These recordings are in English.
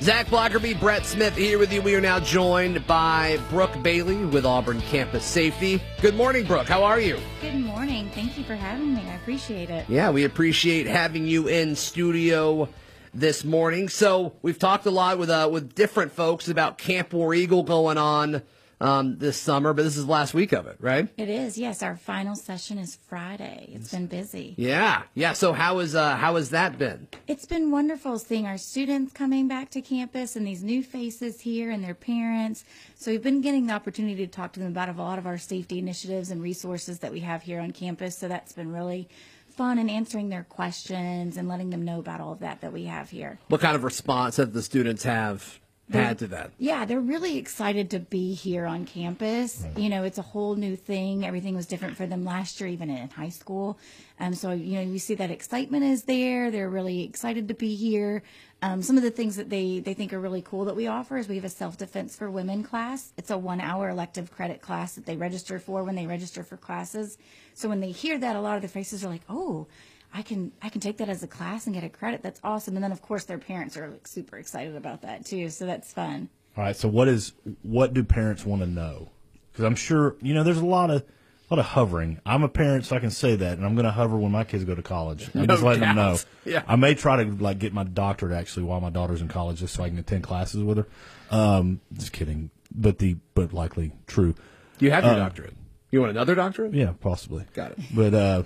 Zach Blackerby, Brett Smith here with you. We are now joined by Brooke Bailey with Auburn Campus Safety. Good morning, Brooke. How are you? Good morning. Thank you for having me. I appreciate it. Yeah, we appreciate having you in studio this morning. So we've talked a lot with uh, with different folks about Camp War Eagle going on um, this summer, but this is the last week of it, right? It is. Yes, our final session is Friday. It's been busy. Yeah, yeah. So how is uh, how has that been? It's been wonderful seeing our students coming back to campus and these new faces here and their parents. So we've been getting the opportunity to talk to them about a lot of our safety initiatives and resources that we have here on campus. So that's been really fun and answering their questions and letting them know about all of that that we have here. What kind of response have the students have had to that? Yeah, they're really excited to be here on campus. You know, it's a whole new thing. Everything was different for them last year, even in high school. Um, so, you know, you see that excitement is there. They're really excited to be here. Um, some of the things that they, they think are really cool that we offer is we have a self defense for women class. It's a one hour elective credit class that they register for when they register for classes. So when they hear that, a lot of their faces are like, oh, I can I can take that as a class and get a credit. That's awesome. And then of course their parents are like super excited about that too. So that's fun. All right. So what is what do parents want to know? Because I'm sure you know there's a lot of a lot of hovering. I'm a parent, so I can say that, and I'm going to hover when my kids go to college. I'm No just letting them know. Yeah. I may try to like get my doctorate actually while my daughter's in college, just so I can attend classes with her. Um, just kidding, but the but likely true. You have your doctorate. You want another doctorate? Yeah, possibly. Got it. But uh,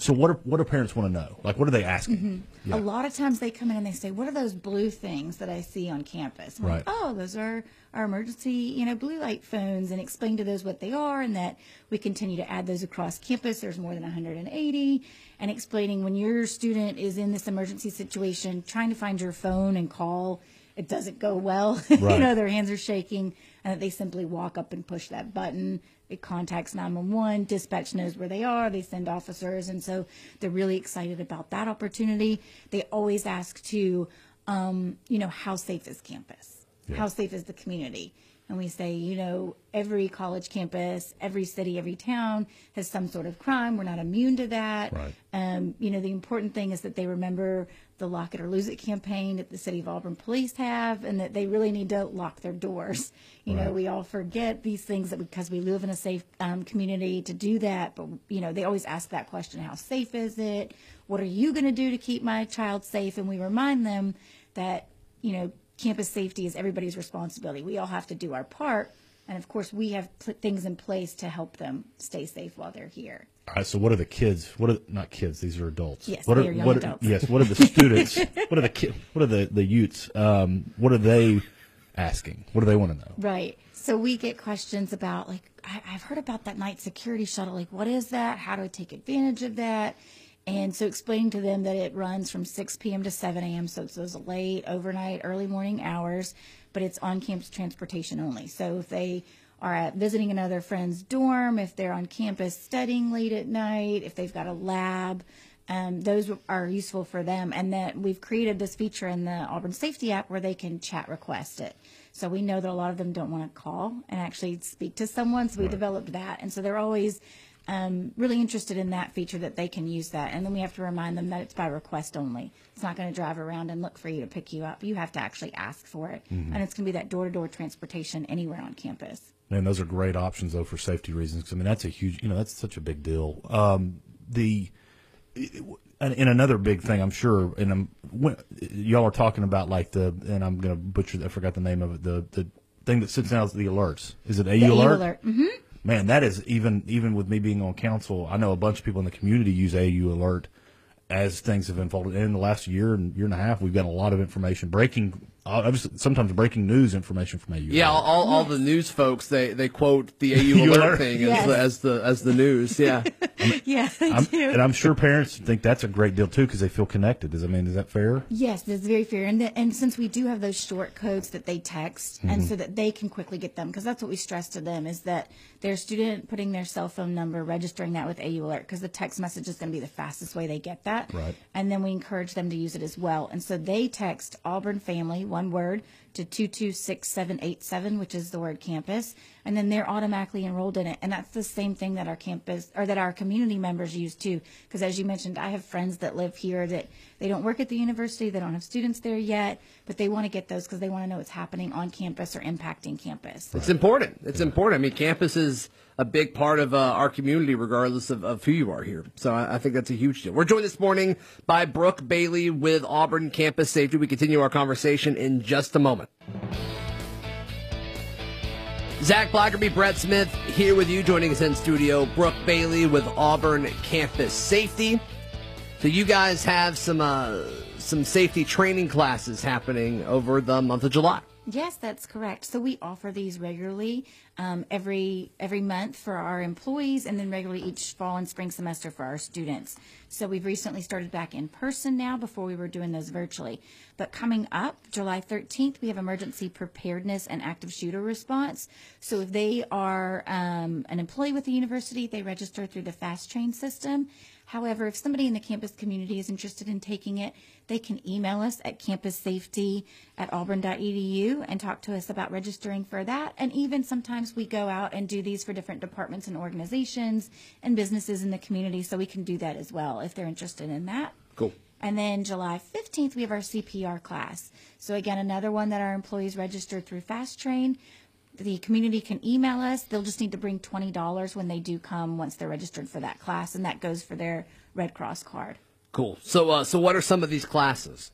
so what? Are, what do parents want to know? Like, what are they asking? Mm-hmm. A lot of times they come in and they say, "What are those blue things that I see on campus?" I'm like, Right. oh, those are our emergency, you know, blue light phones, and explain to those what they are, and that we continue to add those across campus. There's more than 180, and explaining when your student is in this emergency situation, trying to find your phone and call, it doesn't go well. you know, their hands are shaking, and that they simply walk up and push that button. It contacts 911. Dispatch knows where they are. They send officers. And so they're really excited about that opportunity. They always ask to, um, you know, how safe is campus? How safe is the community? And we say, you know, every college campus, every city, every town has some sort of crime. We're not immune to that. Right. Um, you know, the important thing is that they remember the Lock It or Lose It campaign that the City of Auburn Police have, and that they really need to lock their doors. You know, we all forget these things that because we live in a safe um, community to do that. But you know, they always ask that question: How safe is it? What are you going to do to keep my child safe? And we remind them that you know, campus safety is everybody's responsibility. We all have to do our part. And of course, we have put things in place to help them stay safe while they're here. All right. So what are the kids? What are not kids? These are adults. Yes, What are, are young what adults. yes. What are the students? what are the kids? What are the the youths? Um, what are they asking? What do they want to know? Right. So we get questions about like I, I've heard about that night security shuttle. Like, what is that? How do I take advantage of that? And so explaining to them that it runs from 6 p.m. to 7 a.m. So it's those late, overnight, early morning hours, but it's on campus transportation only. So if they are at visiting another friend's dorm, if they're on campus studying late at night, if they've got a lab, um, those are useful for them. And then we've created this feature in the Auburn Safety app where they can chat request it. So we know that a lot of them don't want to call and actually speak to someone. So we developed that. And so they're always um, really interested in that feature that they can use that. And then we have to remind them that it's by request only. It's not going to drive around and look for you to pick you up. You have to actually ask for it. And it's going to be that door to door transportation anywhere on campus. Man, those are great options though for safety reasons. 'cause, I mean, that's a huge. You know, that's such a big deal. Um, the and, and another big thing, I'm sure, and I'm, when, y'all are talking about like the, and I'm going to butcher. I forgot the name of it. The the thing that sits down as the alerts. Is it AU The AU alert? alert. hmm Man, that is even even with me being on council, I know a bunch of people in the community use AU Alert as things have unfolded. And in the last year and year and a half, we've got a lot of information, breaking, obviously, sometimes breaking news information from AU. Yeah, all, all, all the news folks they, they quote the AU alert alert. thing Yes. as, the, as the as the news. Yeah, Yeah, they I'm, do. and I'm sure parents think that's a great deal too because they feel connected. Does I mean is that fair? Yes, that's very fair. And, the, and since we do have those short codes that they text, and Mm-hmm. so that they can quickly get them, because that's what we stress to them is that their student putting their cell phone number, registering that with AU Alert, because the text message is going to be the fastest way they get that. Right. And then we encourage them to use it as well. And so they text Auburn Family, one word, to 226787, which is the word campus. And then they're automatically enrolled in it. And that's the same thing that our campus or that our community members use too. Because as you mentioned, I have friends that live here that they don't work at the university, they don't have students there yet, but they want to get those because they want to know what's happening on campus or impacting campus. It's important. It's important. I mean, campus is a big part of uh, our community, regardless of, of who you are here. So I, I think that's a huge deal. We're joined this morning by Brooke Bailey with Auburn Campus Safety. We continue our conversation in just a moment. Zach Blackerby, Brett Smith here with you, joining us in studio. Brooke Bailey with Auburn Campus Safety. So you guys have some uh, some safety training classes happening over the month of July. Yes, that's correct. So we offer these regularly um, every every month for our employees, and then regularly each fall and spring semester for our students. So we've recently started back in person now. Before we were doing those virtually, but coming up July 13th, we have emergency preparedness and active shooter response. So if they are um, an employee with the university, they register through the fast train system. However, if somebody in the campus community is interested in taking it, they can email us at campussafety at auburn.edu and talk to us about registering for that. And even sometimes we go out and do these for different departments and organizations and businesses in the community, so we can do that as well if they're interested in that. Cool. And then July 15th, we have our CPR class. So again, another one that our employees registered through Fast Train. The community can email us. They'll just need to bring $20 when they do come once they're registered for that class, and that goes for their Red Cross card. Cool. So, uh, so what are some of these classes?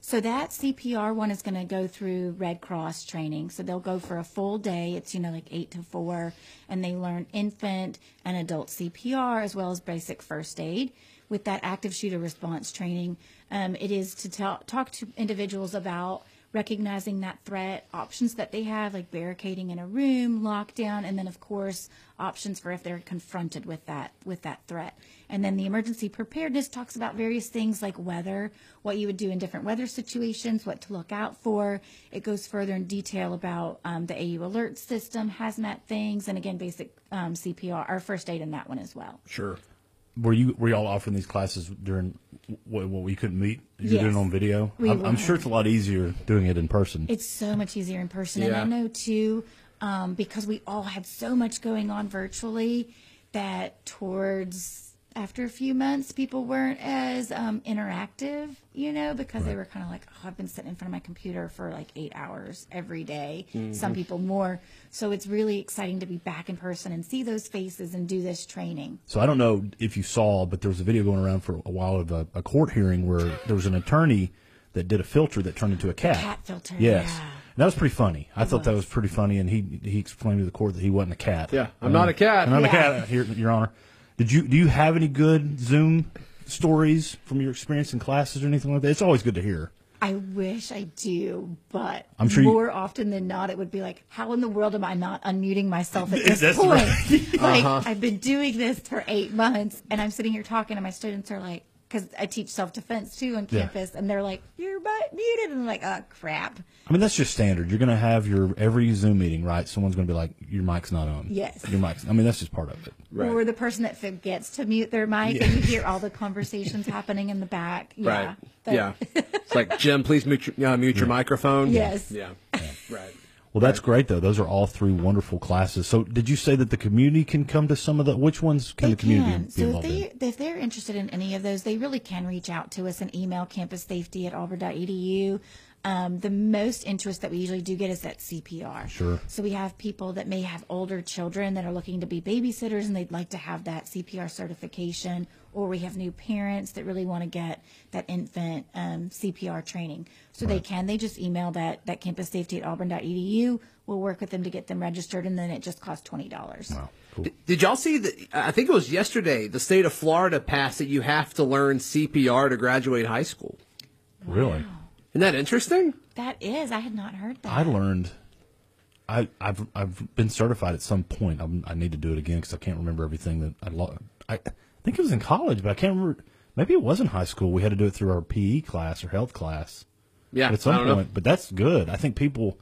So that CPR one is going to go through Red Cross training. So they'll go for a full day. It's, you know, like eight to four, and they learn infant and adult CPR as well as basic first aid. With that active shooter response training, um, it is to tell, talk to individuals about recognizing that threat, options that they have, like barricading in a room, lockdown, and then of course options for if they're confronted with that with that threat. And then the emergency preparedness talks about various things like weather, what you would do in different weather situations, what to look out for. It goes further in detail about um, the AU alert system, hazmat things, and again basic um, CPR or first aid in that one as well. Sure. Were you were y'all offering these classes during what, what we couldn't meet? You're doing Yes. it on video. We I'm, I'm sure it's a lot easier doing it in person. It's so much easier in person. And I know too, um, because we all had so much going on virtually, that towards after a few months, people weren't as um, interactive, you know, because they were kind of like, oh, I've been sitting in front of my computer for like eight hours every day. Some people more. So it's really exciting to be back in person and see those faces and do this training. So I don't know if you saw, but there was a video going around for a while of a, a court hearing where there was an attorney that did a filter that turned into a cat. Cat filter, Yes. yeah. And that was pretty funny. I thought that was pretty funny, and he he explained to the court that he wasn't a cat. Yeah, I'm not a cat. I'm not a cat, Your, Your Honor. Did you do you have any good Zoom stories from your experience in classes or anything like that? It's always good to hear. I wish I do, but I'm sure you- more often than not, it would be like, how in the world am I not unmuting myself at this point? right. like, Uh-huh. I've been doing this for eight months, and I'm sitting here talking, and my students are like, because I teach self defense too on Yeah. campus, and they're like, "You're mu- muted," and I'm like, "Oh crap." I mean, that's just standard. You're going to have your every Zoom meeting, right? Someone's going to be like, "Your mic's not on." Yes. Your mic's. I mean, that's just part of it. Right. Or the person that forgets to mute their mic, and you hear all the conversations happening in the back. Yeah. Right. That- yeah. It's like Jim, please mute your, uh, mute your microphone. Yes. Yeah. Right. Well, that's great though. Those are all three wonderful classes. So, did you say that the community can come to some of the? Which ones can They the community can. be So if involved they in? if they're interested in any of those, they really can reach out to us and email campussafety at auburn.edu. Um, the most interest that we usually do get is that CPR. Sure. So we have people that may have older children that are looking to be babysitters and they'd like to have that CPR certification, or we have new parents that really want to get that infant um, CPR training. So they can. They just email that that campussafety at auburn.edu. We'll work with them to get them registered, and then it just costs twenty dollars. Wow, cool. Did, did y'all see that? I think it was yesterday. The state of Florida passed that you have to learn CPR to graduate high school. Really? Isn't that interesting? That is, I had not heard that. I learned. I, I've I've been certified at some point. I'm, I need to do it again because I can't remember everything that I, lo- I I think it was in college, but I can't remember. Maybe it was in high school. We had to do it through our PE class or health class. Yeah. at I some don't point. But that's good. I think people.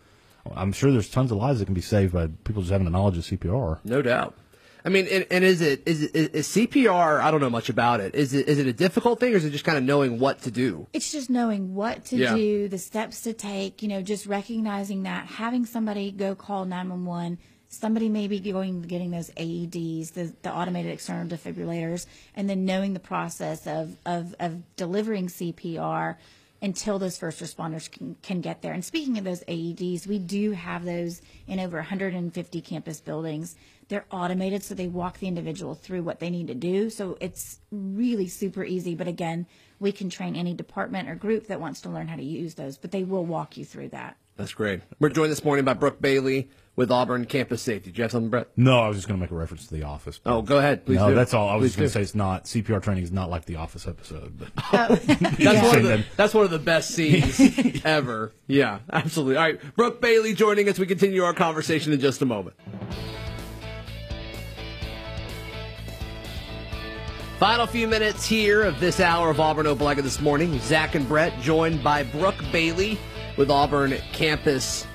I'm sure there's tons of lives that can be saved by people just having the knowledge of CPR. No doubt. I mean, and, and is it is it is CPR? I don't know much about it. Is it is it a difficult thing, or is it just kind of knowing what to do? It's just knowing what to Yeah. do, the steps to take, you know, just recognizing that having somebody go call 911 somebody may be going getting those AEDs, the, the automated external defibrillators, and then knowing the process of, of, of delivering CPR until those first responders can, can get there. And speaking of those AEDs, we do have those in over 150 campus buildings. They're automated, so they walk the individual through what they need to do. So it's really super easy. But again, we can train any department or group that wants to learn how to use those, but they will walk you through that. That's great. We're joined this morning by Brooke Bailey with Auburn Campus Safety. Do you have something, Brett? No, I was just going to make a reference to The Office. Oh, go ahead. Please no, do. that's all. I was Please just going to say it's not CPR training is not like The Office episode. But That's, one of the, that's one of the best scenes ever. Yeah, absolutely. All right, Brooke Bailey joining us. We continue our conversation in just a moment. Final few minutes here of this hour of Auburn Opelika this morning. Zach and Brett joined by Brooke Bailey with Auburn Campus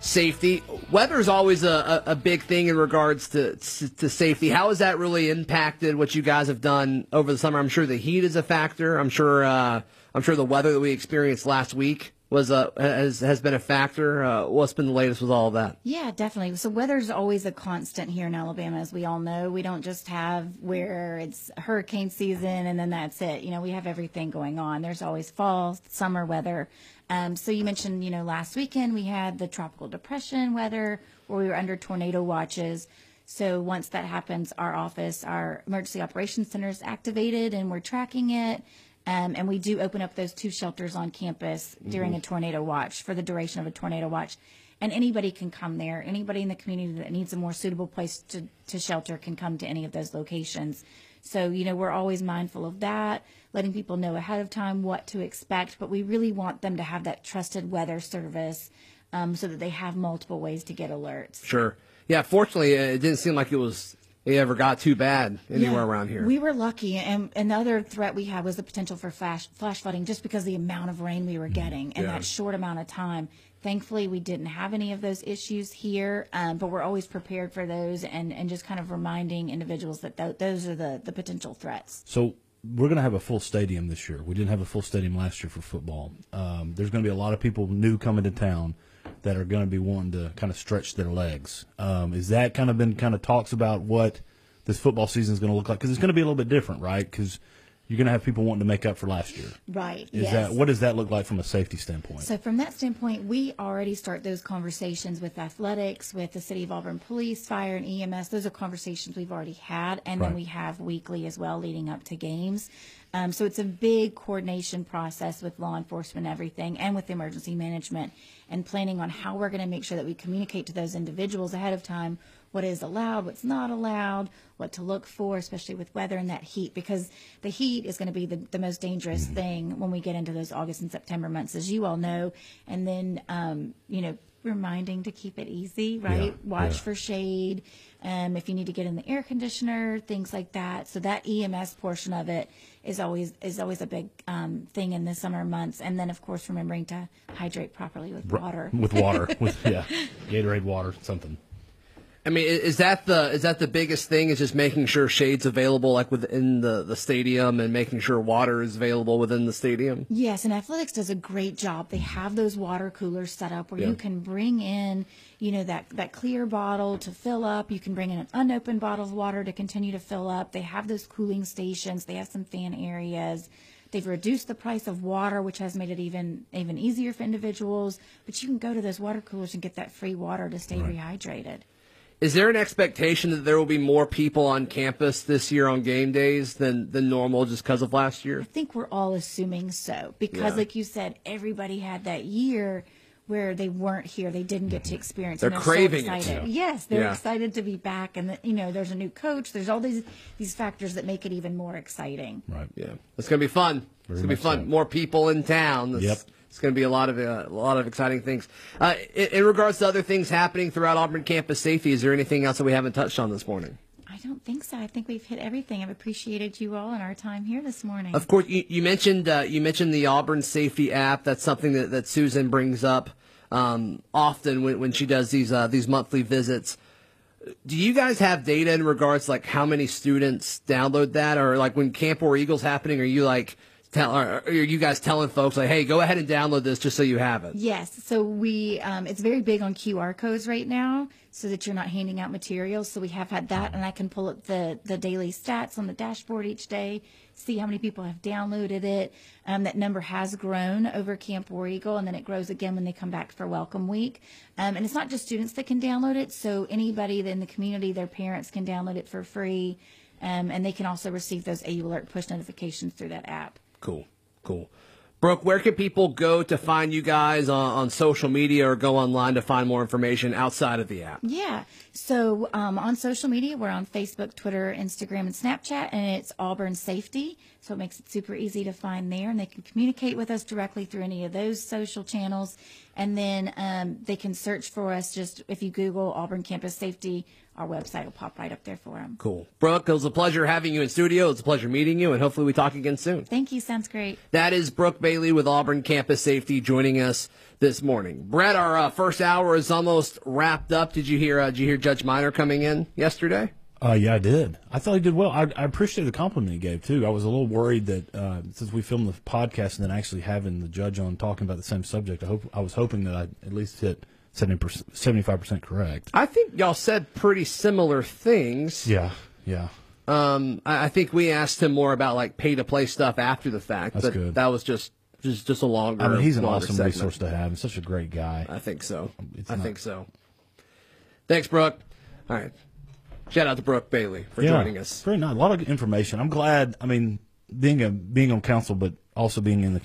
Safety. Weather is always a, a, a big thing in regards to, to safety. How has that really impacted what you guys have done over the summer? I'm sure the heat is a factor. I'm sure uh, I'm sure the weather that we experienced last week was a has has been a factor. Uh, what's been the latest with all of that? Yeah, definitely. So weather's always a constant here in Alabama, as we all know. We don't just have where it's hurricane season and then that's it. You know, we have everything going on. There's always fall, summer weather. Um, so you mentioned, you know, last weekend we had the tropical depression weather where we were under tornado watches. So once that happens, our office, our emergency operations center is activated and we're tracking it. Um, and we do open up those two shelters on campus during a tornado watch for the duration of a tornado watch. And anybody can come there. Anybody in the community that needs a more suitable place to, to shelter can come to any of those locations. So, you know, we're always mindful of that, letting people know ahead of time what to expect. But we really want them to have that trusted weather service um, so that they have multiple ways to get alerts. Sure. Yeah. Fortunately, uh, it didn't seem like it was it ever got too bad anywhere Yeah, around here. We were lucky, and another threat we had was the potential for flash, flash flooding, just because of the amount of rain we were getting in Yeah. that short amount of time. Thankfully, we didn't have any of those issues here, um, but we're always prepared for those, and, and just kind of reminding individuals that th- those are the, the potential threats. So we're going to have a full stadium this year. We didn't have a full stadium last year for football. Um, there's going to be a lot of people new coming to town that are going to be wanting to kind of stretch their legs. Um, is that kind of been kind of talks about what this football season is going to look like? Because it's going to be a little bit different, right? Because you're going to have people wanting to make up for last year. Right. Is yes. that what does that look like from a safety standpoint? So from that standpoint, we already start those conversations with athletics, with the City of Auburn Police, Fire, and EMS. Those are conversations we've already had, and then we have weekly as well leading up to games. Um, so it's a big coordination process with law enforcement, everything, and with emergency management, and planning on how we're going to make sure that we communicate to those individuals ahead of time what is allowed, what's not allowed, what to look for, especially with weather and that heat, because the heat is going to be the, the most dangerous Mm-hmm. thing when we get into those August and September months, as you all know. And then, um, you know, reminding to keep it easy, right? Yeah, Watch yeah. for shade. Um, if you need to get in the air conditioner, things like that. So that EMS portion of it is always is always a big um, thing in the summer months. And then, of course, remembering to hydrate properly with water. with water, with yeah, Gatorade water, something. I mean, is that the is that the biggest thing? Is just making sure shades available, like within the the stadium, and making sure water is available within the stadium. Yes, and athletics does a great job. They have those water coolers set up where Yeah. you can bring in, you know, that that clear bottle to fill up. You can bring in an unopened bottle of water to continue to fill up. They have those cooling stations. They have some fan areas. They've reduced the price of water, which has made it even even easier for individuals. But you can go to those water coolers and get that free water to stay rehydrated. Is there an expectation that there will be more people on campus this year on game days than than normal, just because of last year? I think we're all assuming so because, Yeah. like you said, everybody had that year where they weren't here, they didn't get to mm-hmm. experience. They're and craving so it. excited. Yes, they're Yeah. excited to be back, and the, you know, there's a new coach. There's all these these factors that make it even more exciting. Right. Yeah, it's gonna be fun. it's gonna be fun. so. More people in town. It's, Yep. It's going to be a lot of uh, a lot of exciting things. Uh, in, in regards to other things happening throughout Auburn campus safety, is there anything else that we haven't touched on this morning? I don't think so. I think we've hit everything. I've appreciated you all and our time here this morning. Of course, you, you mentioned uh, you mentioned the Auburn Safety app. That's something that, that Susan brings up um, often when, when she does these uh, these monthly visits. Do you guys have data in regards to, like how many students download that, or like when Camp War Eagles happening? Are you like tell are, you guys telling folks like, hey, go ahead and download this just so you have it? Yes. So we, um, it's very big on QR codes right now so that you're not handing out materials. So we have had that and I can pull up the, the daily stats on the dashboard each day, see how many people have downloaded it. Um, that number has grown over Camp War Eagle and then it grows again when they come back for Welcome Week. Um, and it's not just students that can download it. So anybody in the community, their parents can download it for free. Um, and they can also receive those AU Alert push notifications through that app. Cool, cool. Brooke, where can people go to find you guys on, on social media or go online to find more information outside of the app? Yeah. So um, on social media, we're on Facebook, Twitter, Instagram, and Snapchat, and it's Auburn Safety. So it makes it super easy to find there, and they can communicate with us directly through any of those social channels. And then um, they can search for us just if you Google Auburn Campus Safety, our website will pop right up there for them. Cool. Brooke, it was a pleasure having you in studio. It's a pleasure meeting you, and hopefully we talk again soon. Thank you. Sounds great. That is Brooke Bailey with Auburn Campus Safety joining us this morning. Brett, our uh, first hour is almost wrapped up. Did you hear? Uh, did you hear Judge Miner coming in yesterday? Uh, yeah, I did. I thought he did well. I, I appreciate the compliment he gave too. I was a little worried that uh, since we filmed the podcast and then actually having the judge on talking about the same subject, I hope I was hoping that I'd at least hit 75 percent correct. I think y'all said pretty similar things. Yeah, yeah. Um, I, I think we asked him more about like pay to play stuff after the fact. That's but good. That was just just just a longer. I mean, he's an awesome segment. resource to have. He's such a great guy. I think so. It's I not- think so. Thanks, Brooke. All right. Shout out to Brooke Bailey for yeah, joining us. Very nice. A lot of information. I'm glad. I mean, being a being on council, but also being in the